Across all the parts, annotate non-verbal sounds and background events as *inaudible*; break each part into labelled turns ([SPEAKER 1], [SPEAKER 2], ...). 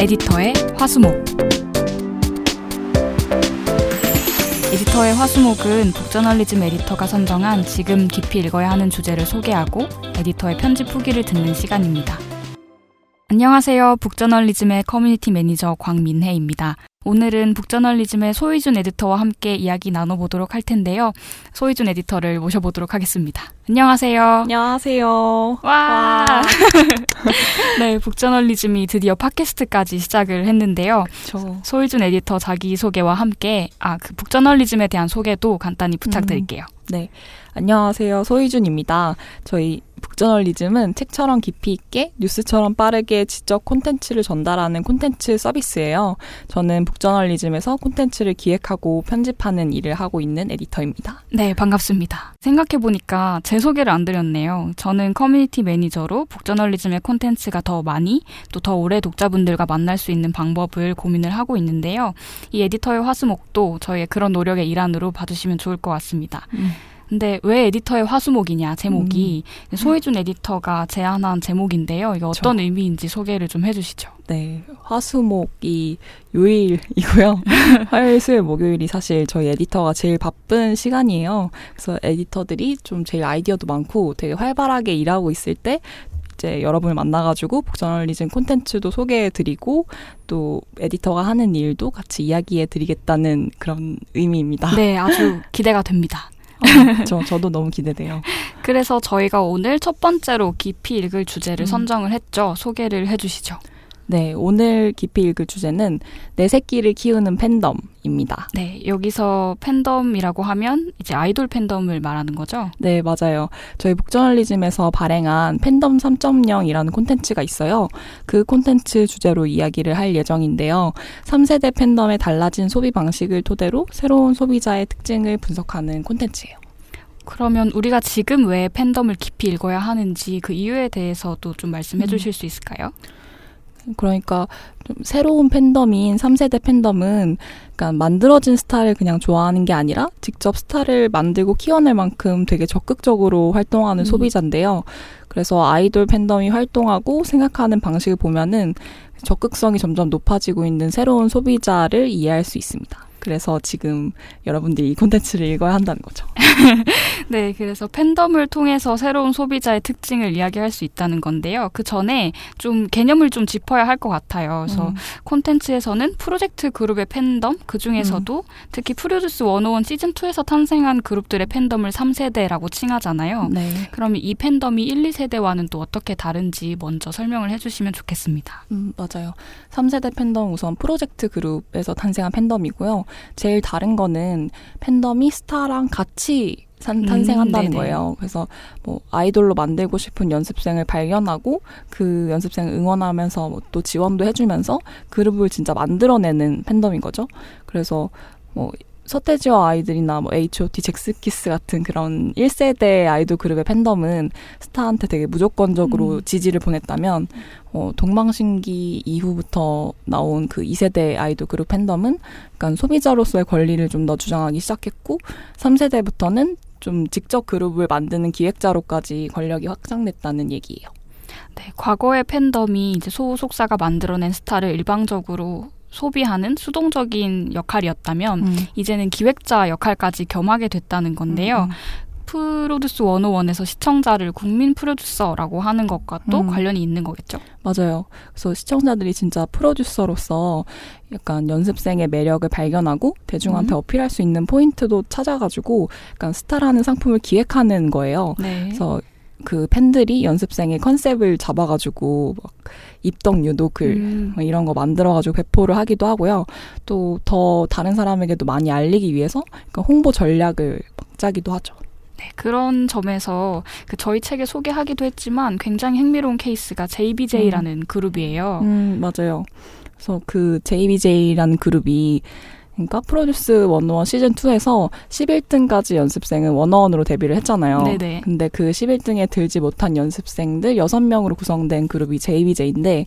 [SPEAKER 1] 에디터의 화수목 에디터의 화수목은 북저널리즘 에디터가 선정한 지금 깊이 읽어야 하는 주제를 소개하고 에디터의 편집 후기를 듣는 시간입니다. 안녕하세요. 북저널리즘의 커뮤니티 매니저 곽민혜입니다. 오늘은 북저널리즘의 소희준 에디터와 함께 이야기 나눠보도록 할 텐데요. 소희준 에디터를 모셔보도록 하겠습니다. 안녕하세요.
[SPEAKER 2] 안녕하세요.
[SPEAKER 1] 와. *laughs* 네, 북저널리즘이 드디어 팟캐스트까지 시작을 했는데요.
[SPEAKER 2] 저
[SPEAKER 1] 소희준 에디터 자기 소개와 함께, 아, 그 북저널리즘에 대한 소개도 간단히 부탁드릴게요.
[SPEAKER 2] 네. 안녕하세요. 소희준입니다. 저희 북저널리즘은 책처럼 깊이 있게 뉴스처럼 빠르게 지적 콘텐츠를 전달하는 콘텐츠 서비스예요. 저는 북저널리즘에서 콘텐츠를 기획하고 편집하는 일을 하고 있는 에디터입니다.
[SPEAKER 1] 네, 반갑습니다. 생각해보니까 제 소개를 안 드렸네요. 저는 커뮤니티 매니저로 북저널리즘의 콘텐츠가 더 많이 또 더 오래 독자분들과 만날 수 있는 방법을 고민을 하고 있는데요. 이 에디터의 화수목도 저희의 그런 노력의 일환으로 봐주시면 좋을 것 같습니다.
[SPEAKER 2] 음.
[SPEAKER 1] 근데 왜 에디터의 화수목이냐 제목이 소희준 에디터가 제안한 제목인데요. 이게 어떤
[SPEAKER 2] 그쵸.
[SPEAKER 1] 의미인지 소개를 좀 해주시죠.
[SPEAKER 2] 네. 화수목이 요일이고요. *laughs* 화요일, 수요일, 목요일이 사실 저희 에디터가 제일 바쁜 시간이에요. 그래서 에디터들이 좀 제일 아이디어도 많고 되게 활발하게 일하고 있을 때 이제 여러분을 만나가지고 북저널리즘 콘텐츠도 소개해드리고 또 에디터가 하는 일도 같이 이야기해드리겠다는 그런 의미입니다.
[SPEAKER 1] 네, 아주 기대가 됩니다.
[SPEAKER 2] 어, 저, 저도 너무 기대돼요. *laughs*
[SPEAKER 1] 그래서 저희가 오늘 첫 번째로 깊이 읽을 주제를
[SPEAKER 2] 음.
[SPEAKER 1] 선정을 했죠. 소개를 해주시죠.
[SPEAKER 2] 네, 오늘 깊이 읽을 주제는 내 새끼를 키우는 팬덤입니다.
[SPEAKER 1] 네, 여기서 팬덤이라고 하면 이제 아이돌 팬덤을 말하는 거죠.
[SPEAKER 2] 네, 맞아요. 저희 북저널리즘에서 발행한 팬덤 3.0이라는 콘텐츠가 있어요. 그 콘텐츠 주제로 이야기를 할 예정인데요. 3세대 팬덤의 달라진 소비 방식을 토대로 새로운 소비자의 특징을 분석하는 콘텐츠예요.
[SPEAKER 1] 그러면 우리가 지금 왜 팬덤을 깊이 읽어야 하는지 그 이유에 대해서도 좀 말씀해
[SPEAKER 2] 음.
[SPEAKER 1] 주실 수 있을까요?
[SPEAKER 2] 그러니까 좀 새로운 팬덤인 3세대 팬덤은 그러니까 만들어진 스타를 그냥 좋아하는 게 아니라 직접 스타를 만들고 키워낼 만큼 되게 적극적으로 활동하는
[SPEAKER 1] 음.
[SPEAKER 2] 소비자인데요. 그래서 아이돌 팬덤이 활동하고 생각하는 방식을 보면은 적극성이 점점 높아지고 있는 새로운 소비자를 이해할 수 있습니다. 그래서 지금 여러분들이 이 콘텐츠를 읽어야 한다는 거죠. *laughs*
[SPEAKER 1] 네, 그래서 팬덤을 통해서 새로운 소비자의 특징을 이야기할 수 있다는 건데요. 그 전에 좀 개념을 좀 짚어야 할 것 같아요. 그래서
[SPEAKER 2] 음.
[SPEAKER 1] 콘텐츠에서는 프로젝트 그룹의 팬덤, 그 중에서도 특히 프로듀스 101 시즌2에서 탄생한 그룹들의 팬덤을 3세대라고 칭하잖아요.
[SPEAKER 2] 네.
[SPEAKER 1] 그러면 이 팬덤이 1, 2세대와는 또 어떻게 다른지 먼저 설명을 해주시면 좋겠습니다.
[SPEAKER 2] 음, 맞아요. 3세대 팬덤 우선 프로젝트 그룹에서 탄생한 팬덤이고요. 제일 다른 거는 팬덤이 스타랑 같이 산,
[SPEAKER 1] 음,
[SPEAKER 2] 탄생한다는
[SPEAKER 1] 네네.
[SPEAKER 2] 거예요. 그래서 뭐 아이돌로 만들고 싶은 연습생을 발견하고 그 연습생을 응원하면서 뭐 또 지원도 해주면서 그룹을 진짜 만들어내는 팬덤인 거죠. 그래서 뭐 서태지와 아이들이나 뭐 H.O.T, 젝스키스 같은 그런 1세대 아이돌 그룹의 팬덤은 스타한테 되게 무조건적으로
[SPEAKER 1] 음.
[SPEAKER 2] 지지를 보냈다면 어, 동방신기 이후부터 나온 그 2세대 아이돌 그룹 팬덤은 약간 소비자로서의 권리를 좀 더 주장하기 시작했고 3세대부터는 좀 직접 그룹을 만드는 기획자로까지 권력이 확장됐다는 얘기예요.
[SPEAKER 1] 네, 과거의 팬덤이 이제 소속사가 만들어낸 스타를 일방적으로 소비하는 수동적인 역할이었다면
[SPEAKER 2] 음.
[SPEAKER 1] 이제는 기획자 역할까지 겸하게 됐다는 건데요.
[SPEAKER 2] 음.
[SPEAKER 1] 프로듀스 101에서 시청자를 국민 프로듀서라고 하는 것과 또
[SPEAKER 2] 음.
[SPEAKER 1] 관련이 있는 거겠죠.
[SPEAKER 2] 맞아요. 그래서 시청자들이 진짜 프로듀서로서 약간 연습생의 매력을 발견하고 대중한테
[SPEAKER 1] 음.
[SPEAKER 2] 어필할 수 있는 포인트도 찾아가지고 약간 스타라는 상품을 기획하는 거예요.
[SPEAKER 1] 네.
[SPEAKER 2] 그래서 그 팬들이 연습생의 컨셉을 잡아가지고 막 입덕 유도글
[SPEAKER 1] 음,
[SPEAKER 2] 뭐 이런 거 만들어가지고 배포를 하기도 하고요. 또 더 다른 사람에게도 많이 알리기 위해서 그러니까 홍보 전략을 막 짜기도 하죠.
[SPEAKER 1] 네, 그런 점에서 그 저희 책에 소개하기도 했지만 굉장히 흥미로운 케이스가 JBJ라는 그룹이에요.
[SPEAKER 2] 음, 맞아요. 그래서 그 JBJ라는 그룹이 그러니까 프로듀스 101 시즌 2에서 11등까지 연습생은 원어원으로 데뷔를 했잖아요.
[SPEAKER 1] 네네.
[SPEAKER 2] 근데 그 11등에 들지 못한 연습생들 6명으로 구성된 그룹이 JBJ인데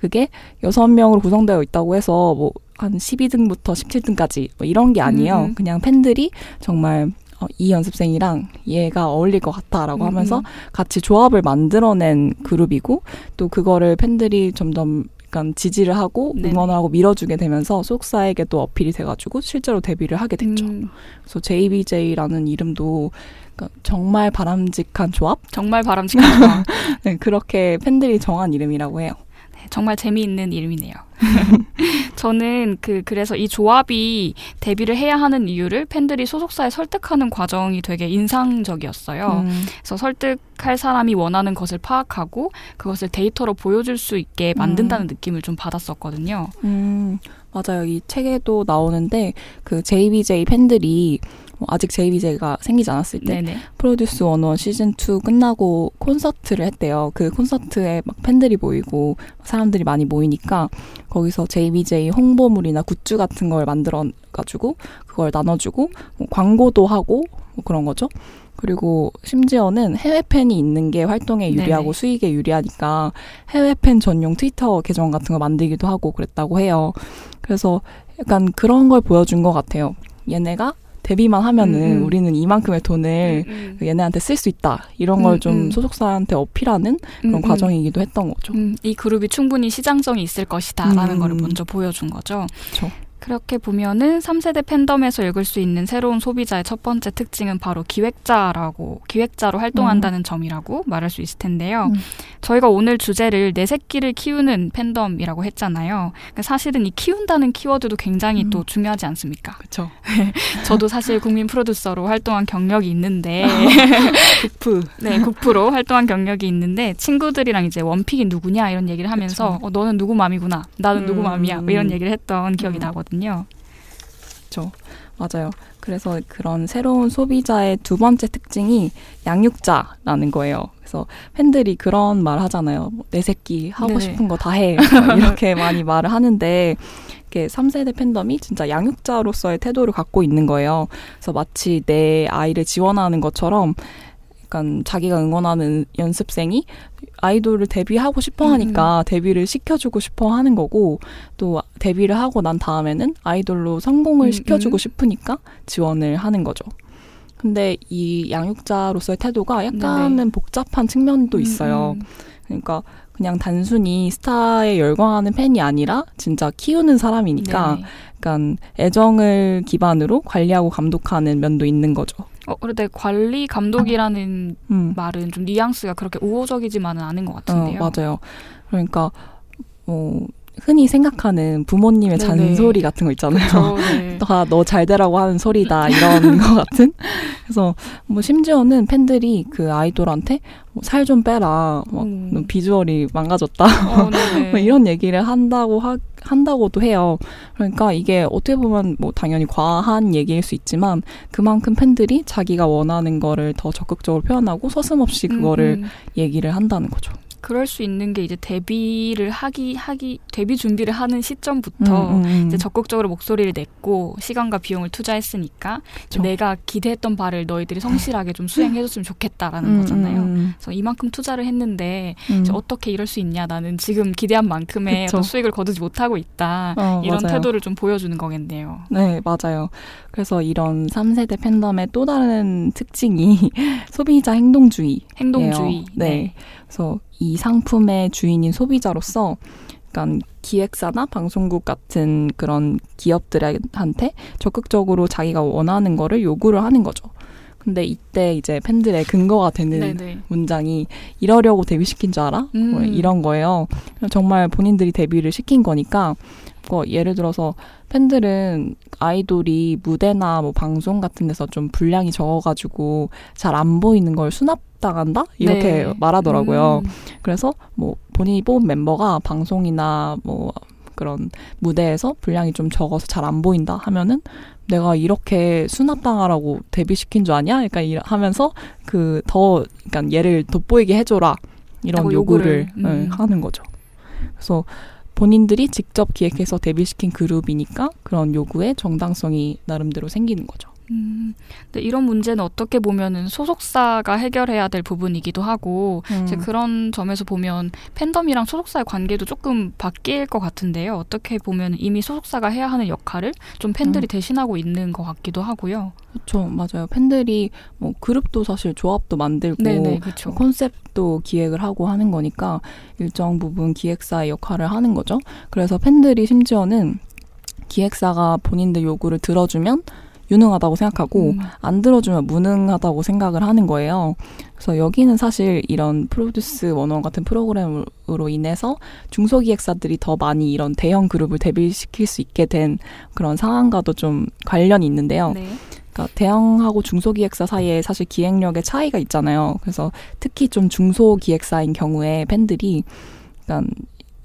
[SPEAKER 2] 그게 6명으로 구성되어 있다고 해서 뭐 한 12등부터 17등까지 뭐 이런 게 아니에요.
[SPEAKER 1] 음.
[SPEAKER 2] 그냥 팬들이 정말 어, 이 연습생이랑 얘가 어울릴 것 같다라고
[SPEAKER 1] 음,
[SPEAKER 2] 하면서
[SPEAKER 1] 음.
[SPEAKER 2] 같이 조합을 만들어낸 그룹이고 또 그거를 팬들이 점점 약간 지지를 하고
[SPEAKER 1] 네네.
[SPEAKER 2] 응원을 하고 밀어주게 되면서 소속사에게도 어필이 돼가지고 실제로 데뷔를 하게 됐죠.
[SPEAKER 1] 음,
[SPEAKER 2] 그래서 JBJ라는 이름도 그러니까 정말 바람직한 조합?
[SPEAKER 1] 정말 바람직한 거. *laughs*
[SPEAKER 2] 네, 그렇게 팬들이 정한 이름이라고 해요.
[SPEAKER 1] 네, 정말 재미있는 이름이네요. *laughs* 저는 그 그래서 이 조합이 데뷔를 해야 하는 이유를 팬들이 소속사에 설득하는 과정이 되게 인상적이었어요.
[SPEAKER 2] 음,
[SPEAKER 1] 그래서 설득할 사람이 원하는 것을 파악하고 그것을 데이터로 보여줄 수 있게 만든다는 느낌을 좀 받았었거든요.
[SPEAKER 2] 음, 맞아요. 이 책에도 나오는데 그 JBJ 팬들이 뭐 아직 JBJ가 생기지 않았을 때
[SPEAKER 1] 네네.
[SPEAKER 2] 프로듀스 101 시즌 2 끝나고 콘서트를 했대요. 그 콘서트에 막 팬들이 모이고 사람들이 많이 모이니까 거기서 JBJ 홍보물이나 굿즈 같은 걸 만들어 가지고 그걸 나눠주고 뭐 광고도 하고 뭐 그런 거죠. 그리고 심지어는 해외 팬이 있는 게 활동에 유리하고
[SPEAKER 1] 네네.
[SPEAKER 2] 수익에 유리하니까 해외 팬 전용 트위터 계정 같은 거 만들기도 하고 그랬다고 해요. 그래서 약간 그런 걸 보여준 것 같아요. 얘네가 데뷔만 하면은
[SPEAKER 1] 음, 음.
[SPEAKER 2] 우리는 이만큼의 돈을
[SPEAKER 1] 음,
[SPEAKER 2] 얘네한테 쓸 수 있다 이런 걸
[SPEAKER 1] 음,
[SPEAKER 2] 좀
[SPEAKER 1] 음.
[SPEAKER 2] 소속사한테 어필하는 그런
[SPEAKER 1] 음, 음.
[SPEAKER 2] 과정이기도 했던 거죠.
[SPEAKER 1] 음, 이 그룹이 충분히 시장성이 있을 것이다라는
[SPEAKER 2] 음.
[SPEAKER 1] 거를 먼저 보여준 거죠.
[SPEAKER 2] 그쵸.
[SPEAKER 1] 그렇게 보면은 3세대 팬덤에서 읽을 수 있는 새로운 소비자의 첫 번째 특징은 바로 기획자라고 기획자로 활동한다는 점이라고 말할 수 있을 텐데요.
[SPEAKER 2] 음.
[SPEAKER 1] 저희가 오늘 주제를 내 새끼를 키우는 팬덤이라고 했잖아요. 그러니까 사실은 이 키운다는 키워드도 굉장히
[SPEAKER 2] 음.
[SPEAKER 1] 또 중요하지 않습니까?
[SPEAKER 2] 그렇죠. *laughs*
[SPEAKER 1] 저도 사실 국민 프로듀서로 활동한 경력이 있는데 *laughs*
[SPEAKER 2] 부프.
[SPEAKER 1] 네, 국프로 활동한 경력이 있는데 친구들이랑 이제 원픽이 누구냐 이런 얘기를 하면서 어, 너는 누구 맘이구나. 나는 누구
[SPEAKER 2] 음.
[SPEAKER 1] 맘이야. 뭐 이런 얘기를 했던 기억이
[SPEAKER 2] 음.
[SPEAKER 1] 나거든요.
[SPEAKER 2] 그렇죠. 맞아요. 그래서 그런 새로운 소비자의 두 번째 특징이 양육자라는 거예요. 그래서 팬들이 그런 말 하잖아요. 뭐 내 새끼 하고
[SPEAKER 1] 네.
[SPEAKER 2] 싶은 거 다 해. *laughs* 이렇게 많이 말을 하는데 이게 3세대 팬덤이 진짜 양육자로서의 태도를 갖고 있는 거예요. 그래서 마치 내 아이를 지원하는 것처럼 약간 자기가 응원하는 연습생이 아이돌을 데뷔하고 싶어 하니까 데뷔를 시켜주고 싶어 하는 거고 또 데뷔를 하고 난 다음에는 아이돌로 성공을
[SPEAKER 1] 음,
[SPEAKER 2] 시켜주고
[SPEAKER 1] 음.
[SPEAKER 2] 싶으니까 지원을 하는 거죠. 근데 이 양육자로서의 태도가 약간은 복잡한 측면도 있어요.
[SPEAKER 1] 음,
[SPEAKER 2] 그러니까 그냥 단순히 스타에 열광하는 팬이 아니라 진짜 키우는 사람이니까
[SPEAKER 1] 네네.
[SPEAKER 2] 약간 애정을 기반으로 관리하고 감독하는 면도 있는 거죠.
[SPEAKER 1] 어, 그런데 관리 감독이라는
[SPEAKER 2] 음.
[SPEAKER 1] 말은 좀 뉘앙스가 그렇게 우호적이지만은 않은 것
[SPEAKER 2] 어,
[SPEAKER 1] 같은데요.
[SPEAKER 2] 맞아요. 그러니까 뭐 흔히 생각하는 부모님의
[SPEAKER 1] 네네.
[SPEAKER 2] 잔소리 같은 거 있잖아요.
[SPEAKER 1] 저, *laughs* 네.
[SPEAKER 2] 다너 잘 되라고 하는 소리다 이런 *laughs* 것 같은. 그래서 뭐 심지어는 팬들이 그 아이돌한테 뭐 살좀 빼라, 막
[SPEAKER 1] 음.
[SPEAKER 2] 너 비주얼이 망가졌다,
[SPEAKER 1] 어. *laughs*
[SPEAKER 2] 뭐 이런 얘기를 한다고 하, 한다고도 해요. 그러니까 이게 어떻게 보면 뭐 당연히 과한 얘기일 수 있지만 그만큼 팬들이 자기가 원하는 거를 더 적극적으로 표현하고 서슴없이 그거를
[SPEAKER 1] 음, 음.
[SPEAKER 2] 얘기를 한다는 거죠.
[SPEAKER 1] 그럴 수 있는 게 이제 데뷔를 하기 하기 데뷔 준비를 하는 시점부터
[SPEAKER 2] 음, 음, 음.
[SPEAKER 1] 이제 적극적으로 목소리를 냈고 시간과 비용을 투자했으니까
[SPEAKER 2] 그쵸.
[SPEAKER 1] 내가 기대했던 바를 너희들이 성실하게 좀 수행해줬으면 좋겠다라는
[SPEAKER 2] 음,
[SPEAKER 1] 거잖아요.
[SPEAKER 2] 음,
[SPEAKER 1] 그래서 이만큼 투자를 했는데 어떻게 이럴 수 있냐 나는 지금 기대한 만큼의 수익을 거두지 못하고 있다
[SPEAKER 2] 어,
[SPEAKER 1] 이런
[SPEAKER 2] 맞아요.
[SPEAKER 1] 태도를 좀 보여주는 거겠네요.
[SPEAKER 2] 네, 맞아요. 그래서 이런 3세대 팬덤의 또 다른 특징이 *laughs* 소비자 행동주의.
[SPEAKER 1] 행동주의.
[SPEAKER 2] 네. 그래서 이 상품의 주인인 소비자로서 약간 기획사나 방송국 같은 그런 기업들한테 적극적으로 자기가 원하는 거를 요구를 하는 거죠. 근데 이때 이제 팬들의 근거가 되는
[SPEAKER 1] 네네.
[SPEAKER 2] 문장이 이러려고 데뷔시킨 줄 알아?
[SPEAKER 1] 음.
[SPEAKER 2] 뭐 이런 거예요. 정말 본인들이 데뷔를 시킨 거니까 뭐 예를 들어서 팬들은 아이돌이 무대나 뭐 방송 같은 데서 좀 분량이 적어가지고 잘 안 보이는 걸 수납당한다 이렇게
[SPEAKER 1] 네.
[SPEAKER 2] 말하더라고요.
[SPEAKER 1] 음.
[SPEAKER 2] 그래서 뭐 본인이 뽑은 멤버가 방송이나 뭐 그런 무대에서 분량이 좀 적어서 잘 안 보인다 하면은 내가 이렇게 수납당하라고 데뷔시킨 줄 아냐? 이러- 하면서 그 더 그러니까 얘를 돋보이게 해줘라 이런 요구를,
[SPEAKER 1] 요구를, 음.
[SPEAKER 2] 예, 하는 거죠. 그래서 본인들이 직접 기획해서 데뷔시킨 그룹이니까 그런 요구에 정당성이 나름대로 생기는 거죠.
[SPEAKER 1] 음, 근데 이런 문제는 어떻게 보면은 소속사가 해결해야 될 부분이기도 하고 음. 이제 그런 점에서 보면 팬덤이랑 소속사의 관계도 조금 바뀔 것 같은데요. 어떻게 보면 이미 소속사가 해야 하는 역할을 좀 팬들이 음. 대신하고 있는 것 같기도 하고요.
[SPEAKER 2] 그렇죠, 맞아요. 팬들이 뭐 그룹도 사실 조합도 만들고 네네, 그렇죠. 컨셉도 기획을 하고 하는 거니까 일정 부분 기획사의 역할을 하는 거죠. 그래서 팬들이 심지어는 기획사가 본인들 요구를 들어주면 유능하다고 생각하고 음. 안 들어주면 무능하다고 생각을 하는 거예요. 그래서 여기는 사실 이런 프로듀스 원원 같은 프로그램으로 인해서 중소기획사들이 더 많이 이런 대형 그룹을 데뷔시킬 수 있게 된 그런 상황과도 좀 관련이 있는데요. 네. 그러니까 대형하고 중소기획사 사이에 사실 기획력의 차이가 있잖아요. 그래서 특히 좀 중소기획사인 경우에 팬들이 그러니까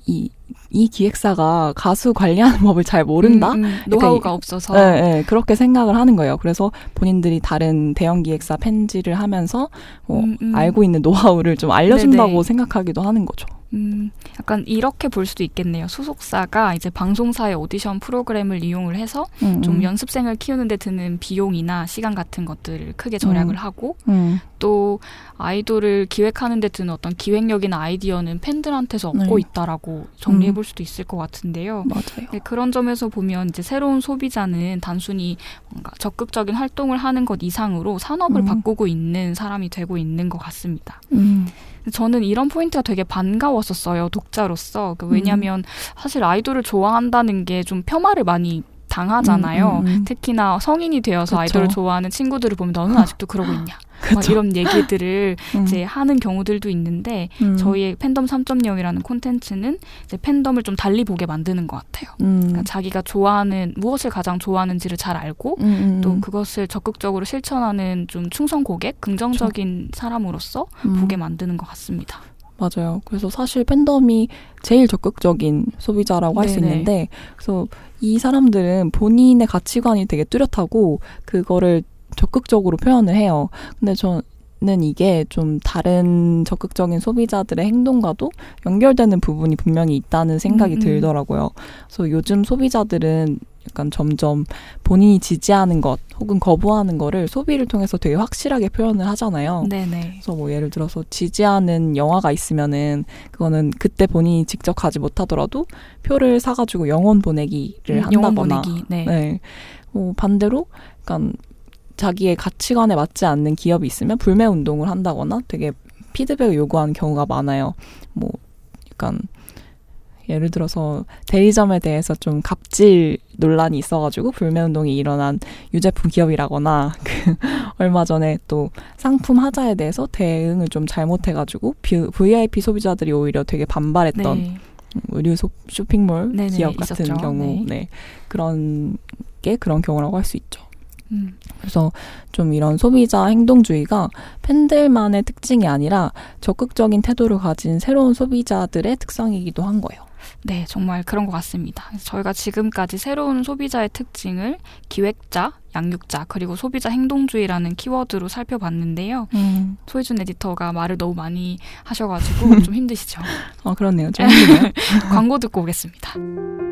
[SPEAKER 2] 이, 이 기획사가 가수 관리하는 *laughs* 법을 잘 모른다? 음, 음,
[SPEAKER 1] 노하우가 없어서.
[SPEAKER 2] 네, 네, 그렇게 생각을 하는 거예요. 그래서 본인들이 다른 대형 기획사 팬지를 하면서 뭐 음, 음. 알고 있는 노하우를 좀 알려준다고 네네. 생각하기도 하는 거죠.
[SPEAKER 1] 음, 약간 이렇게 볼 수도 있겠네요. 소속사가 이제 방송사의 오디션 프로그램을 이용을 해서 음, 좀 음. 연습생을 키우는데 드는 비용이나 시간 같은 것들을 크게 절약을 음. 하고 음. 또 아이돌을 기획하는데 드는 어떤 기획력이나 아이디어는 팬들한테서 얻고 네. 있다라고 정리해 볼 수도 있을 것 같은데요.
[SPEAKER 2] 맞아요.
[SPEAKER 1] 네, 그런 점에서 보면 이제 새로운 소비자는 단순히 뭔가 적극적인 활동을 하는 것 이상으로 산업을 음. 바꾸고 있는 사람이 되고 있는 것 같습니다. 저는 이런 포인트가 되게 반가웠었어요 독자로서 그 왜냐하면 음. 사실 아이돌을 좋아한다는 게 좀 폄하를 많이 당하잖아요. 음, 음, 음. 특히나 성인이 되어서 그쵸. 아이돌을 좋아하는 친구들을 보면 너는 아직도 그러고 있냐. *laughs* 막 이런 얘기들을 *laughs* 음. 이제 하는 경우들도 있는데 음. 저희의 팬덤 3.0이라는 콘텐츠는 이제 팬덤을 좀 달리 보게 만드는 것 같아요. 음. 그러니까 자기가 좋아하는 무엇을 가장 좋아하는지를 잘 알고 음, 음, 또 그것을 적극적으로 실천하는 좀 충성 고객, 긍정적인 그렇죠. 사람으로서 보게 만드는 것 같습니다.
[SPEAKER 2] 맞아요. 그래서 사실 팬덤이 제일 적극적인 소비자라고 할 수 있는데, 그래서 이 사람들은 본인의 가치관이 되게 뚜렷하고, 그거를 적극적으로 표현을 해요. 근데 저 는 이게 좀 다른 적극적인 소비자들의 행동과도 연결되는 부분이 분명히 있다는 생각이 음. 음. 들더라고요. 그래서 요즘 소비자들은 약간 점점 본인이 지지하는 것 혹은 거부하는 거를 소비를 통해서 되게 확실하게 표현을 하잖아요.
[SPEAKER 1] 네네.
[SPEAKER 2] 그래서 뭐 예를 들어서 지지하는 영화가 있으면은 그거는 그때 본인이 직접 가지 못하더라도 표를 사가지고 영원 보내기를 음, 한다거나. 영원 보내기. 네. 네. 뭐 반대로, 그러니까 자기의 가치관에 맞지 않는 기업이 있으면 불매 운동을 한다거나 되게 피드백을 요구하는 경우가 많아요. 뭐 약간 예를 들어서 대리점에 대해서 좀 갑질 논란이 있어가지고 불매 운동이 일어난 유제품 기업이라거나 *laughs* 그 얼마 전에 또 상품 하자에 대해서 대응을 좀 잘못해가지고 VIP 소비자들이 오히려 되게 반발했던 네. 의류 쇼핑몰 네네, 기업 같은 있었죠. 경우, 네. 네. 그런 게 그런 경우라고 할 수 있죠. 음. 그래서 좀 이런 소비자 행동주의가 팬들만의 특징이 아니라 적극적인 태도를 가진 새로운 소비자들의 특성이기도 한 거예요.
[SPEAKER 1] 네, 정말 그런 것 같습니다. 저희가 지금까지 새로운 소비자의 특징을 기획자, 양육자, 그리고 소비자 행동주의라는 키워드로 살펴봤는데요. 음. 소희준 에디터가 말을 너무 많이 하셔가지고 *laughs* 좀 힘드시죠?
[SPEAKER 2] 어, 그렇네요. *laughs* 좀 힘드네요.
[SPEAKER 1] 광고 듣고 오겠습니다.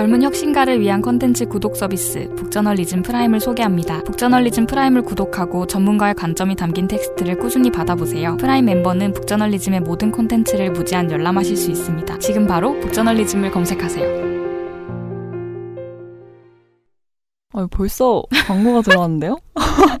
[SPEAKER 1] 젊은 혁신가를 위한 컨텐츠 구독 서비스 북저널리즘 프라임을 소개합니다. 북저널리즘 프라임을 구독하고 전문가의 관점이 담긴 텍스트를 꾸준히 받아보세요. 프라임 멤버는 북저널리즘의 모든 콘텐츠를 무제한 열람하실 수 있습니다. 지금 바로 북저널리즘을 검색하세요.
[SPEAKER 2] 아, 벌써 광고가 들어왔는데요? *laughs*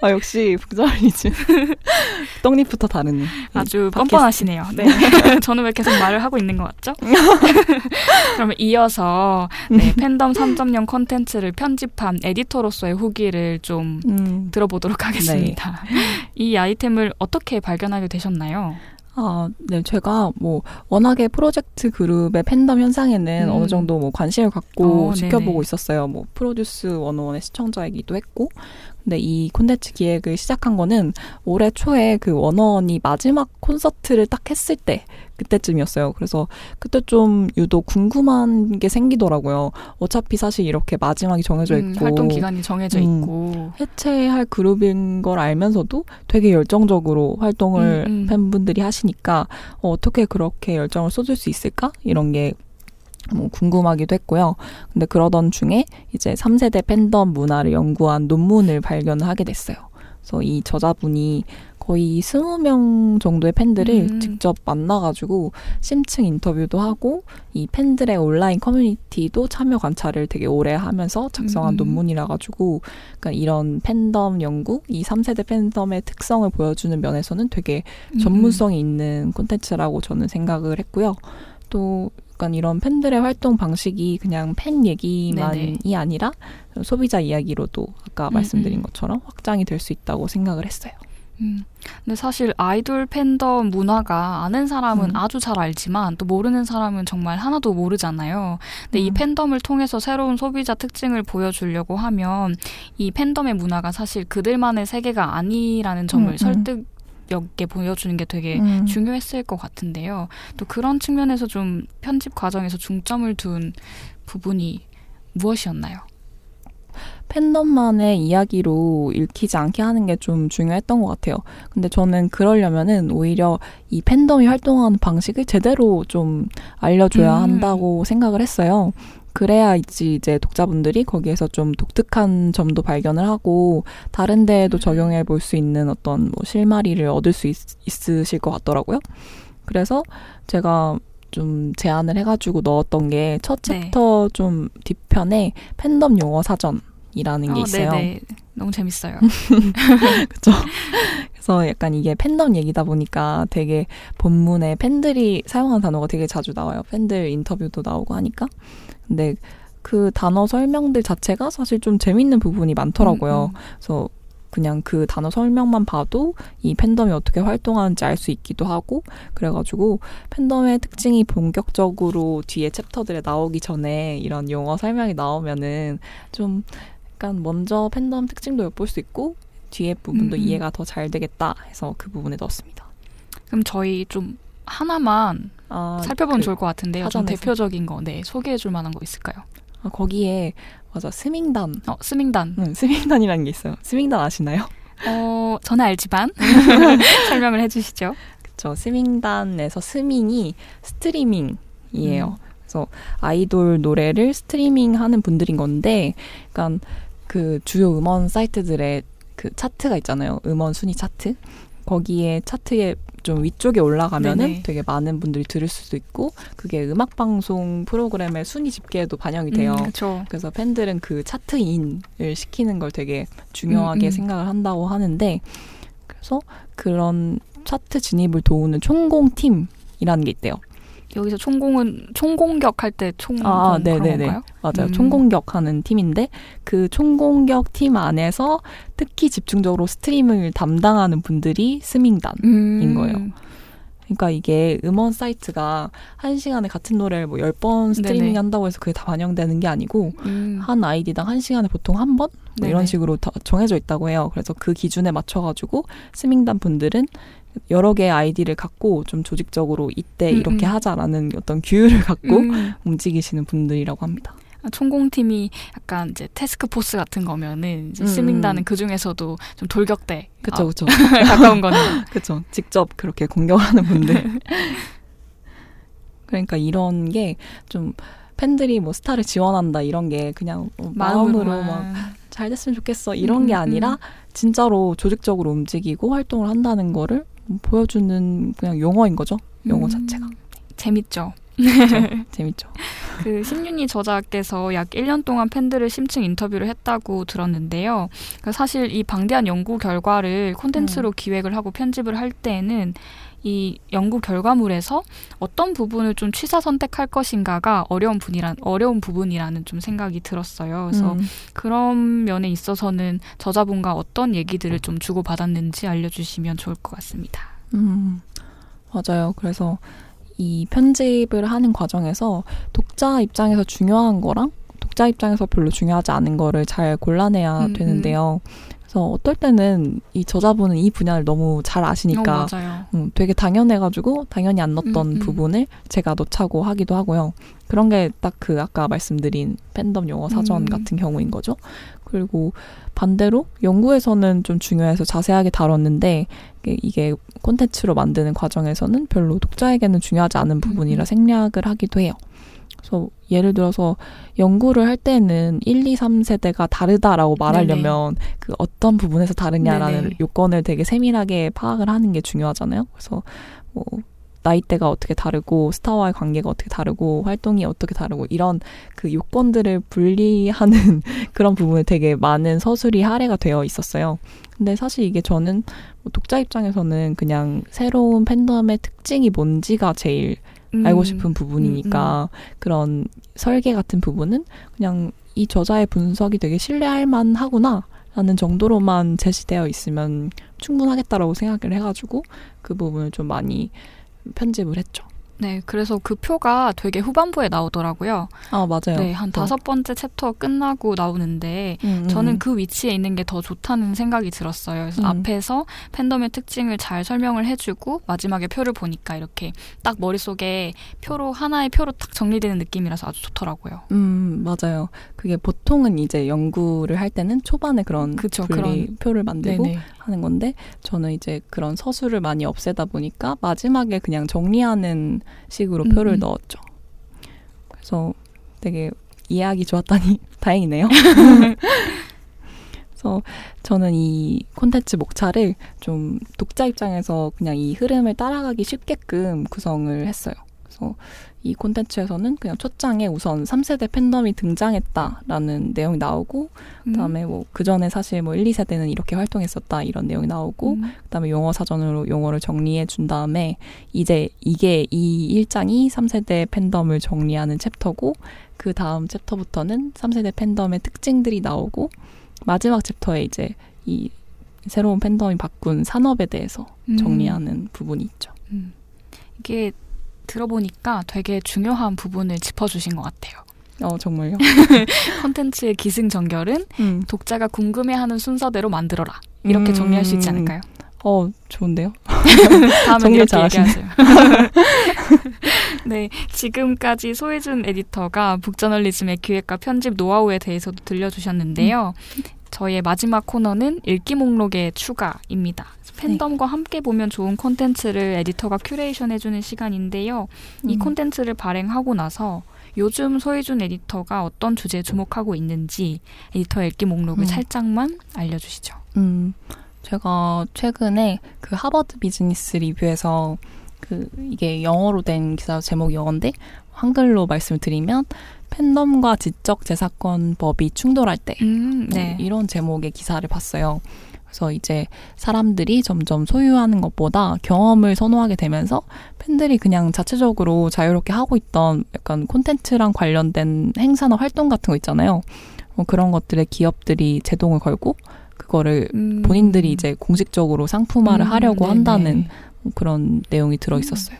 [SPEAKER 2] 아, 역시 북저널리즘. *laughs* 떡잎부터 다르네.
[SPEAKER 1] 아주 뻔뻔하시네요. 네. *laughs* 저는 왜 계속 말을 하고 있는 것 같죠? *laughs* 그러면 이어서 네, 음. 팬덤 3.0 컨텐츠를 편집한 에디터로서의 후기를 좀 음. 들어보도록 하겠습니다. 네. 이 아이템을 어떻게 발견하게 되셨나요?
[SPEAKER 2] 아, 네, 제가 뭐 워낙에 프로젝트 그룹의 팬덤 현상에는 음. 어느 정도 뭐 관심을 갖고 어, 지켜보고 네네. 있었어요. 뭐 프로듀스 101의 시청자이기도 했고 근데 이 콘텐츠 기획을 시작한 거는 올해 초에 그 원어원이 마지막 콘서트를 딱 했을 때 그때쯤이었어요. 그래서 그때 좀 유독 궁금한 게 생기더라고요. 어차피 사실 이렇게 마지막이 정해져 음, 있고
[SPEAKER 1] 음, 활동 기간이 정해져 음, 있고
[SPEAKER 2] 해체할 그룹인 걸 알면서도 되게 열정적으로 활동을 음, 음. 팬분들이 하시니까 어, 어떻게 그렇게 열정을 쏟을 수 있을까 이런 게 뭐 궁금하기도 했고요. 근데 그러던 중에 이제 3세대 팬덤 문화를 연구한 논문을 발견을 하게 됐어요. 그래서 이 저자분이 거의 20명 정도의 팬들을 음. 직접 만나가지고 심층 인터뷰도 하고 이 팬들의 온라인 커뮤니티도 참여 관찰을 되게 오래 하면서 작성한 음. 논문이라 가지고 그러니까 이런 팬덤 연구, 이 3세대 팬덤의 특성을 보여주는 면에서는 되게 음. 전문성이 있는 콘텐츠라고 저는 생각을 했고요. 또 약간 이런 팬들의 활동 방식이 그냥 팬 얘기만이 네네. 아니라 소비자 이야기로도 아까 음, 말씀드린 음. 것처럼 확장이 될 수 있다고 생각을 했어요.
[SPEAKER 1] 음. 근데 사실 아이돌 팬덤 문화가 아는 사람은 음. 아주 잘 알지만 또 모르는 사람은 정말 하나도 모르잖아요. 근데 음. 이 팬덤을 통해서 새로운 소비자 특징을 보여주려고 하면 이 팬덤의 문화가 사실 그들만의 세계가 아니라는 점을 음, 음. 설득 있게 보여주는 게 되게 음. 중요했을 것 같은데요. 또 그런 측면에서 좀 편집 과정에서 중점을 둔 부분이 무엇이었나요?
[SPEAKER 2] 팬덤만의 이야기로 읽히지 않게 하는 게 좀 중요했던 것 같아요. 근데 저는 그러려면은 오히려 이 팬덤이 활동하는 방식을 제대로 좀 알려줘야 음. 한다고 생각을 했어요. 그래야 이제 독자분들이 거기에서 좀 독특한 점도 발견을 하고 다른 데에도 음. 적용해 볼 수 있는 어떤 뭐 실마리를 얻을 수 있, 있으실 것 같더라고요. 그래서 제가 좀 제안을 해가지고 넣었던 게 첫 챕터 네. 좀 뒤편에 팬덤 용어 사전이라는 게 어, 있어요. 네네.
[SPEAKER 1] 너무 재밌어요. *laughs*
[SPEAKER 2] 그렇죠. 그래서 약간 이게 팬덤 얘기다 보니까 되게 본문에 팬들이 사용하는 단어가 되게 자주 나와요. 팬들 인터뷰도 나오고 하니까. 근데 그 단어 설명들 자체가 사실 좀 재밌는 부분이 많더라고요. 음, 음. 그래서 그냥 그 단어 설명만 봐도 이 팬덤이 어떻게 활동하는지 알 수 있기도 하고 그래가지고 팬덤의 특징이 본격적으로 뒤에 챕터들에 나오기 전에 이런 용어 설명이 나오면은 좀 약간 먼저 팬덤 특징도 엿볼 수 있고 뒤에 부분도 음. 음. 이해가 더 잘 되겠다 해서 그 부분에 넣었습니다.
[SPEAKER 1] 그럼 저희 좀 하나만 아, 살펴보면 그 좋을 것 같은데요. 좀 대표적인 거, 네, 소개해줄 만한 거 있을까요?
[SPEAKER 2] 아, 거기에 맞아 스밍단.
[SPEAKER 1] 어, 스밍단.
[SPEAKER 2] 응, 스밍단이라는 게 있어요. 스밍단 아시나요?
[SPEAKER 1] 어, 저는 알지만 *laughs* *laughs* 설명을 해주시죠.
[SPEAKER 2] 그렇죠. 스밍단에서 스밍이 스트리밍이에요. 음. 그래서 아이돌 노래를 스트리밍하는 분들인 건데, 그러니까 그 주요 음원 사이트들의 그 차트가 있잖아요. 음원 순위 차트. 거기에 차트에 좀 위쪽에 올라가면은 네네. 되게 많은 분들이 들을 수도 있고 그게 음악 방송 프로그램의 순위 집계에도 반영이 돼요. 음, 그래서 팬들은 그 차트인을 시키는 걸 되게 중요하게 음, 음. 생각을 한다고 하는데 그래서 그런 차트 진입을 도우는 총공 팀이라는 게 있대요.
[SPEAKER 1] 여기서 총공은 총공격 할 때 총공 아, 네네네
[SPEAKER 2] 맞아요. 음. 총공격하는 팀인데 그 총공격 팀 안에서 특히 집중적으로 스트리밍을 담당하는 분들이 스밍단인 음. 거예요. 그러니까 이게 음원 사이트가 한 시간에 같은 노래를 뭐 10번 스트리밍 네네. 한다고 해서 그게 다 반영되는 게 아니고 음. 한 아이디당 한 시간에 보통 한 번? 뭐 이런 식으로 다 정해져 있다고 해요. 그래서 그 기준에 맞춰가지고 스밍단 분들은 여러 개의 아이디를 갖고 좀 조직적으로 이때 음, 이렇게 음. 하자라는 어떤 규율을 갖고 음. 움직이시는 분들이라고 합니다.
[SPEAKER 1] 아, 총공팀이 약간 이제 태스크 포스 같은 거면은 이제 음. 스밍단은 그 중에서도 좀 돌격대.
[SPEAKER 2] 그쵸, 그쵸. *laughs*
[SPEAKER 1] 가까운 거는. *laughs*
[SPEAKER 2] 그쵸. 직접 그렇게 공격하는 분들. *laughs* 그러니까 이런 게 좀 팬들이 뭐 스타를 지원한다 이런 게 그냥 뭐 마음으로 막 잘 됐으면 좋겠어 이런 음, 게 아니라 음. 진짜로 조직적으로 움직이고 활동을 한다는 거를 보여주는 그냥 용어인 거죠. 용어 음, 자체가.
[SPEAKER 1] 재밌죠. *laughs*
[SPEAKER 2] 재밌죠.
[SPEAKER 1] 그 신윤희 저자께서 약 1년 동안 팬들을 심층 인터뷰를 했다고 들었는데요. 그러니까 사실 이 방대한 연구 결과를 콘텐츠로 음. 기획을 하고 편집을 할 때에는 이 연구 결과물에서 어떤 부분을 좀 취사 선택할 것인가가 어려운 분이란 어려운 부분이라는 좀 생각이 들었어요. 그래서 음. 그런 면에 있어서는 저자분과 어떤 얘기들을 좀 주고 받았는지 알려주시면 좋을 것 같습니다.
[SPEAKER 2] 음, 맞아요. 그래서 이 편집을 하는 과정에서 독자 입장에서 중요한 거랑 독자 입장에서 별로 중요하지 않은 거를 잘 골라내야 음, 음. 되는데요. 그래서 어떨 때는 이 저자분은 이 분야를 너무 잘 아시니까
[SPEAKER 1] 어,
[SPEAKER 2] 음, 되게 당연해가지고 당연히 안 넣었던 음, 음. 부분을 제가 넣자고 하기도 하고요. 그런 게 딱 그 아까 말씀드린 팬덤 용어 사전 음. 같은 경우인 거죠. 그리고 반대로 연구에서는 좀 중요해서 자세하게 다뤘는데 이게 콘텐츠로 만드는 과정에서는 별로 독자에게는 중요하지 않은 부분이라 생략을 하기도 해요. 그래서 예를 들어서 연구를 할 때는 1, 2, 3세대가 다르다라고 말하려면 네네. 그 어떤 부분에서 다르냐라는 네네. 요건을 되게 세밀하게 파악을 하는 게 중요하잖아요. 그래서 뭐 나이대가 어떻게 다르고 스타와의 관계가 어떻게 다르고 활동이 어떻게 다르고 이런 그 요건들을 분리하는 *laughs* 그런 부분에 되게 많은 서술이 할애가 되어 있었어요. 근데 사실 이게 저는 뭐 독자 입장에서는 그냥 새로운 팬덤의 특징이 뭔지가 제일 음. 알고 싶은 부분이니까 음, 음. 그런 설계 같은 부분은 그냥 이 저자의 분석이 되게 신뢰할 만하구나 라는 정도로만 제시되어 있으면 충분하겠다라고 생각을 해가지고 그 부분을 좀 많이 편집을 했죠.
[SPEAKER 1] 네, 그래서 그 표가 되게 후반부에 나오더라고요.
[SPEAKER 2] 아, 맞아요.
[SPEAKER 1] 네, 한 네. 다섯 번째 챕터 끝나고 나오는데 음, 음. 저는 그 위치에 있는 게 더 좋다는 생각이 들었어요. 그래서 음. 앞에서 팬덤의 특징을 잘 설명을 해주고 마지막에 표를 보니까 이렇게 딱 머릿속에 표로 하나의 표로 딱 정리되는 느낌이라서 아주 좋더라고요.
[SPEAKER 2] 음, 맞아요. 그게 보통은 이제 연구를 할 때는 초반에 그런 그쵸, 그런 표를 만들고 네네. 하는 건데 저는 이제 그런 서술을 많이 없애다 보니까 마지막에 그냥 정리하는 식으로 표를 음. 넣었죠. 그래서 되게 이해하기 좋았다니 *laughs* 다행이네요. *laughs* 그래서 저는 이 콘텐츠 목차를 좀 독자 입장에서 그냥 이 흐름을 따라가기 쉽게끔 구성을 했어요. 그래서 이 콘텐츠에서는 그냥 첫 장에 우선 3세대 팬덤이 등장했다라는 내용이 나오고 음. 그다음에 뭐 그전에 사실 뭐 1, 2세대는 이렇게 활동했었다 이런 내용이 나오고 음. 그다음에 용어 사전으로 용어를 정리해 준 다음에 이제 이게 이 1장이 3세대 팬덤을 정리하는 챕터고 그 다음 챕터부터는 3세대 팬덤의 특징들이 나오고 마지막 챕터에 이제 이 새로운 팬덤이 바꾼 산업에 대해서 음. 정리하는 음. 부분이 있죠. 음.
[SPEAKER 1] 이게 들어보니까 되게 중요한 부분을 짚어주신 것 같아요.
[SPEAKER 2] 어, 정말요? *laughs*
[SPEAKER 1] 콘텐츠의 기승전결은 음. 독자가 궁금해하는 순서대로 만들어라. 이렇게 음. 정리할 수 있지 않을까요?
[SPEAKER 2] 어, 좋은데요? *laughs*
[SPEAKER 1] 이렇게 얘기하세요. *laughs* 네, 지금까지 소혜준 에디터가 북저널리즘의 기획과 편집 노하우에 대해서도 들려주셨는데요. 음. 저희의 마지막 코너는 읽기 목록에 추가입니다. 팬덤과 네. 함께 보면 좋은 콘텐츠를 에디터가 큐레이션 해주는 시간인데요. 음. 이 콘텐츠를 발행하고 나서 요즘 소희준 에디터가 어떤 주제에 주목하고 있는지 에디터 읽기 목록을 음. 살짝만 알려주시죠.
[SPEAKER 2] 음, 제가 최근에 그 Harvard Business Review에서 그 이게 영어로 된 기사 제목이 영어인데 한글로 말씀을 드리면 팬덤과 지적 재산권법이 충돌할 때 음, 네. 뭐 이런 제목의 기사를 봤어요. 그래서 이제 사람들이 점점 소유하는 것보다 경험을 선호하게 되면서 팬들이 그냥 자체적으로 자유롭게 하고 있던 약간 콘텐츠랑 관련된 행사나 활동 같은 거 있잖아요. 뭐 그런 것들에 기업들이 제동을 걸고 그거를 음. 본인들이 이제 공식적으로 상품화를 음, 하려고 네네. 한다는 그런 내용이 들어 있었어요.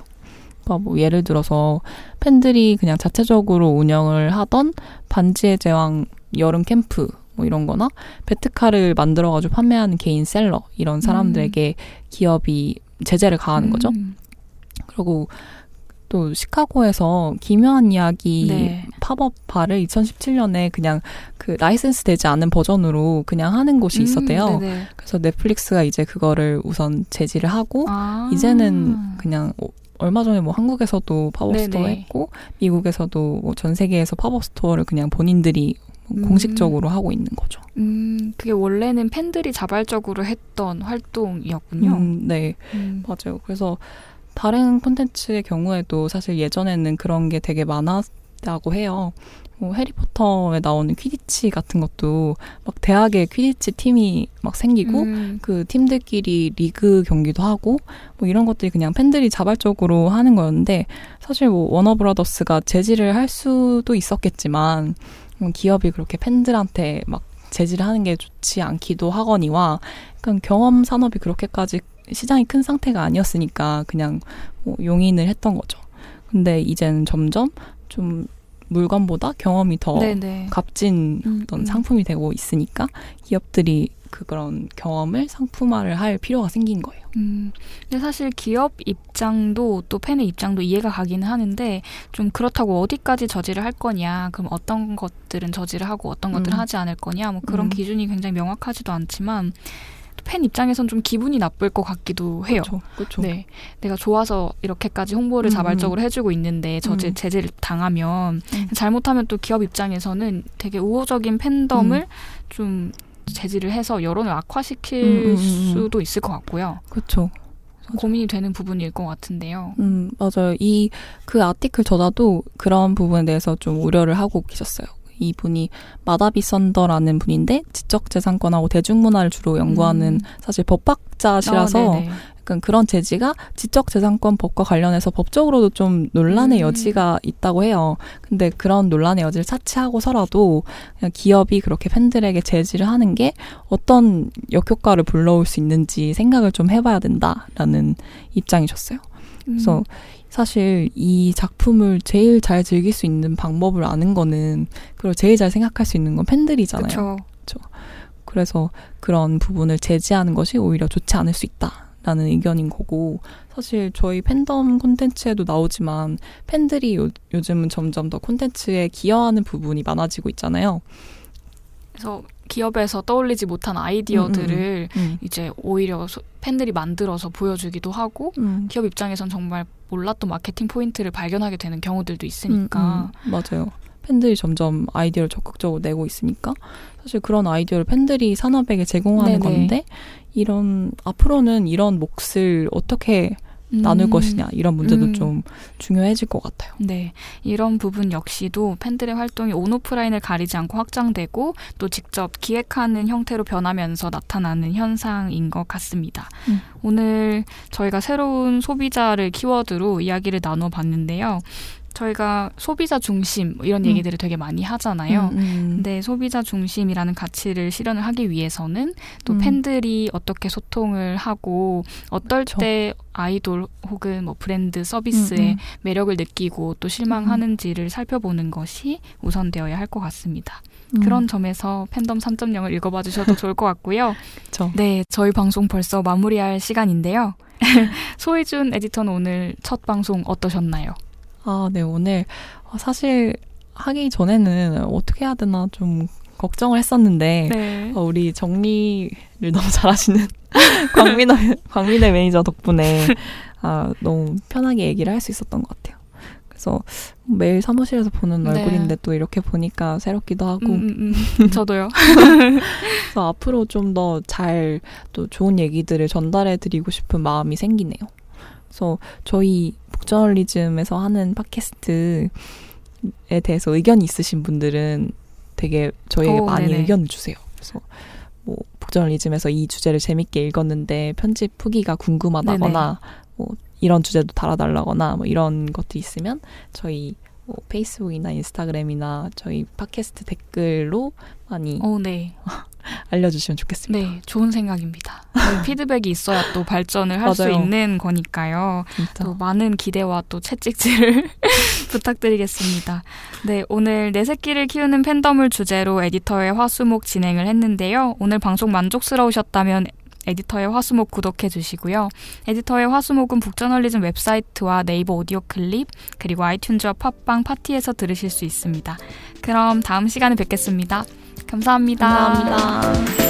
[SPEAKER 2] 그러니까 뭐 예를 들어서 팬들이 그냥 자체적으로 운영을 하던 반지의 제왕 여름 캠프 뭐 이런 거나 배트카를 만들어가지고 판매하는 개인 셀러 이런 사람들에게 음. 기업이 제재를 가하는 거죠. 음. 그리고 또 시카고에서 기묘한 이야기 네. 팝업 바를 2017년에 그냥 그 라이센스 되지 않은 버전으로 그냥 하는 곳이 음, 있었대요. 음, 그래서 넷플릭스가 이제 그거를 우선 제지를 하고 아. 이제는 그냥 얼마 전에 뭐 한국에서도 팝업 스토어 했고 미국에서도 뭐 전 세계에서 팝업 스토어를 그냥 본인들이 뭐 음. 공식적으로 하고 있는 거죠.
[SPEAKER 1] 음, 그게 원래는 팬들이 자발적으로 했던 활동이었군요.
[SPEAKER 2] 음, 네, 음. 맞아요. 그래서 다른 콘텐츠의 경우에도 사실 예전에는 그런 게 되게 많았다고 해요. 뭐 해리포터에 나오는 퀴디치 같은 것도 막 대학에 퀴디치 팀이 막 생기고 음. 그 팀들끼리 리그 경기도 하고 뭐 이런 것들이 그냥 팬들이 자발적으로 하는 거였는데 사실 뭐 워너브라더스가 제지를 할 수도 있었겠지만 뭐 기업이 그렇게 팬들한테 막 제지를 하는 게 좋지 않기도 하거니와 약간 경험 산업이 그렇게까지 시장이 큰 상태가 아니었으니까 그냥 뭐 용인을 했던 거죠. 근데 이제는 점점 좀 물건보다 경험이 더 네네. 값진 음, 어떤 음. 상품이 되고 있으니까 기업들이 그런 경험을 상품화를 할 필요가 생긴 거예요.
[SPEAKER 1] 음, 근데 사실 기업 입장도 또 팬의 입장도 이해가 가기는 하는데 좀 그렇다고 어디까지 저지를 할 거냐, 그럼 어떤 것들은 저지를 하고 어떤 것들은 음. 하지 않을 거냐, 뭐 그런 음. 기준이 굉장히 명확하지도 않지만 팬 입장에선 좀 기분이 나쁠 것 같기도 해요.
[SPEAKER 2] 그렇죠.
[SPEAKER 1] 네, 내가 좋아서 이렇게까지 홍보를
[SPEAKER 2] 음,
[SPEAKER 1] 자발적으로 해주고 있는데 저제
[SPEAKER 2] 음.
[SPEAKER 1] 제재를 당하면
[SPEAKER 2] 음.
[SPEAKER 1] 잘못하면 또 기업 입장에서는 되게 우호적인 팬덤을
[SPEAKER 2] 음.
[SPEAKER 1] 좀 제지를 해서 여론을 악화시킬
[SPEAKER 2] 음, 음, 음, 음.
[SPEAKER 1] 수도 있을 것 같고요.
[SPEAKER 2] 그렇죠.
[SPEAKER 1] 고민이 되는 부분일 것 같은데요.
[SPEAKER 2] 음, 맞아요. 이, 그 아티클 저자도 그런 부분에 대해서 좀 우려를 하고 계셨어요. 이분이 마다비 썬더라는 분인데 지적재산권하고 대중문화를 주로 연구하는
[SPEAKER 1] 음.
[SPEAKER 2] 사실 법학자시라서
[SPEAKER 1] 아, 네네.
[SPEAKER 2] 약간 그런 제지가 지적재산권 법과 관련해서 법적으로도 좀 논란의
[SPEAKER 1] 음.
[SPEAKER 2] 여지가 있다고 해요. 근데 그런 논란의 여지를 차치하고서라도 그냥 기업이 그렇게 팬들에게 제지를 하는 게 어떤 역효과를 불러올 수 있는지 생각을 좀 해봐야 된다라는 입장이셨어요. 그래서
[SPEAKER 1] 음.
[SPEAKER 2] 사실 이 작품을 제일 잘 즐길 수 있는 방법을 아는 거는 그리고 제일 잘 생각할 수 있는 건 팬들이잖아요.
[SPEAKER 1] 그렇죠.
[SPEAKER 2] 그래서 그런 부분을 제지하는 것이 오히려 좋지 않을 수 있다라는 의견인 거고 사실 저희 팬덤 콘텐츠에도 나오지만 팬들이 요, 요즘은 점점 더 콘텐츠에 기여하는 부분이 많아지고 있잖아요.
[SPEAKER 1] 그래서 기업에서 떠올리지 못한 아이디어들을
[SPEAKER 2] 음.
[SPEAKER 1] 이제 오히려 소- 팬들이 만들어서 보여주기도 하고
[SPEAKER 2] 음.
[SPEAKER 1] 기업 입장에선 정말 몰랐던 마케팅 포인트를 발견하게 되는 경우들도 있으니까
[SPEAKER 2] 음, 음, 맞아요. 팬들이 점점 아이디어를 적극적으로 내고 있으니까 사실 그런 아이디어를 팬들이 산업에게 제공하는
[SPEAKER 1] 네네.
[SPEAKER 2] 건데 이런 앞으로는 이런 몫을 어떻게 나눌
[SPEAKER 1] 음,
[SPEAKER 2] 것이냐 이런 문제도
[SPEAKER 1] 음.
[SPEAKER 2] 좀 중요해질 것 같아요.
[SPEAKER 1] 네, 이런 부분 역시도 팬들의 활동이 온오프라인을 가리지 않고 확장되고 또 직접 기획하는 형태로 변하면서 나타나는 현상인 것 같습니다.
[SPEAKER 2] 음.
[SPEAKER 1] 오늘 저희가 새로운 소비자를 키워드로 이야기를 나눠 봤는데요. 저희가 소비자 중심 뭐 이런
[SPEAKER 2] 음.
[SPEAKER 1] 얘기들을 되게 많이 하잖아요.
[SPEAKER 2] 음, 음.
[SPEAKER 1] 근데 소비자 중심이라는 가치를 실현을 하기 위해서는 또
[SPEAKER 2] 음.
[SPEAKER 1] 팬들이 어떻게 소통을 하고 어떨
[SPEAKER 2] 그쵸.
[SPEAKER 1] 때 아이돌 혹은 뭐 브랜드 서비스에
[SPEAKER 2] 음,
[SPEAKER 1] 매력을 느끼고 또 실망하는지를 살펴보는 것이 우선되어야 할 것 같습니다.
[SPEAKER 2] 음.
[SPEAKER 1] 그런 점에서 팬덤 3.0을 읽어봐 주셔도 좋을 것 같고요. *laughs*
[SPEAKER 2] 그쵸.
[SPEAKER 1] 네, 저희 방송 벌써 마무리할 시간인데요. *laughs* 소희준 에디터는 오늘 첫 방송 어떠셨나요?
[SPEAKER 2] 아, 네, 오늘 어, 사실 하기 전에는 어떻게 해야 되나 좀 걱정을 했었는데
[SPEAKER 1] 네.
[SPEAKER 2] 어, 우리 정리를 너무 잘하시는 *laughs* 광민의 *laughs* 광민의 매니저 덕분에 아, 너무 편하게 얘기를 할 수 있었던 것 같아요. 그래서 매일 사무실에서 보는
[SPEAKER 1] 네.
[SPEAKER 2] 얼굴인데 또 이렇게 보니까 새롭기도 하고
[SPEAKER 1] 음, 음, 음. *laughs* 저도요.
[SPEAKER 2] 그래서 앞으로 좀 더 잘 또 좋은 얘기들을 전달해 드리고 싶은 마음이 생기네요. 그래서 저희 북저널리즘에서 하는 팟캐스트에 대해서 의견이 있으신 분들은 되게 저희에게
[SPEAKER 1] 오,
[SPEAKER 2] 많이
[SPEAKER 1] 네네.
[SPEAKER 2] 의견을 주세요. 그래서 뭐 북저널리즘에서 이 주제를 재밌게 읽었는데 편집 후기가 궁금하다거나 뭐 이런 주제도 달아달라거나 뭐 이런 것들이 있으면 저희 뭐 페이스북이나 인스타그램이나 저희 팟캐스트 댓글로 많이
[SPEAKER 1] 오, 네. *laughs*
[SPEAKER 2] 알려주시면 좋겠습니다.
[SPEAKER 1] 네, 좋은 생각입니다. 네, *laughs* 피드백이 있어야 또 발전을 할 수. 있는 거니까요.
[SPEAKER 2] 진짜.
[SPEAKER 1] 또 많은 기대와 또 채찍질을 *laughs* 부탁드리겠습니다. 네, 오늘 내 새끼를 키우는 팬덤을 주제로 에디터의 화수목 진행을 했는데요. 오늘 방송 만족스러우셨다면 에디터의 화수목 구독해 주시고요. 에디터의 화수목은 북저널리즘 웹사이트와 네이버 오디오 클립 그리고 아이튠즈와 팟빵 팟티에서 들으실 수 있습니다. 그럼 다음 시간에 뵙겠습니다 감사합니다.
[SPEAKER 2] 감사합니다.